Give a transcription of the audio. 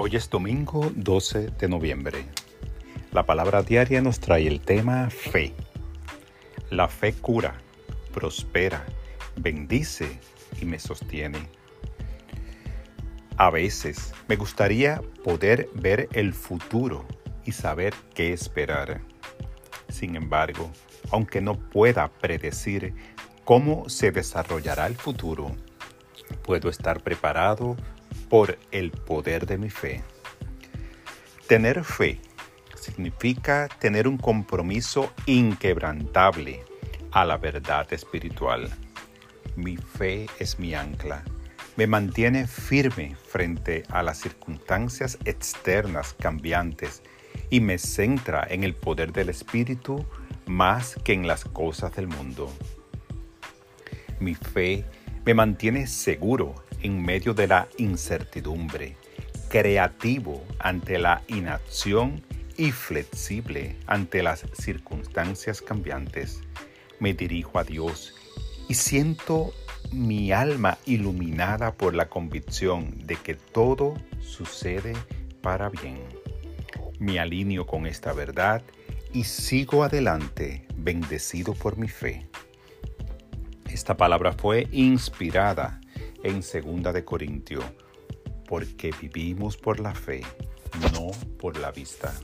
Hoy es domingo 12 de noviembre. La palabra diaria nos trae el tema fe. La fe cura, prospera, bendice y me sostiene. A veces me gustaría poder ver el futuro y saber qué esperar. Sin embargo, aunque no pueda predecir cómo se desarrollará el futuro, puedo estar preparado por el poder de mi fe. Tener fe significa tener un compromiso inquebrantable a la verdad espiritual. Mi fe es mi ancla. Me mantiene firme frente a las circunstancias externas cambiantes y me centra en el poder del Espíritu más que en las cosas del mundo. Mi fe me mantiene seguro en medio de la incertidumbre, creativo ante la inacción y flexible ante las circunstancias cambiantes. Me dirijo a Dios y siento mi alma iluminada por la convicción de que todo sucede para bien. Me alineo con esta verdad y sigo adelante bendecido por mi fe. Esta palabra fue inspirada en 2 de Corintio, porque vivimos por la fe, no por la vista.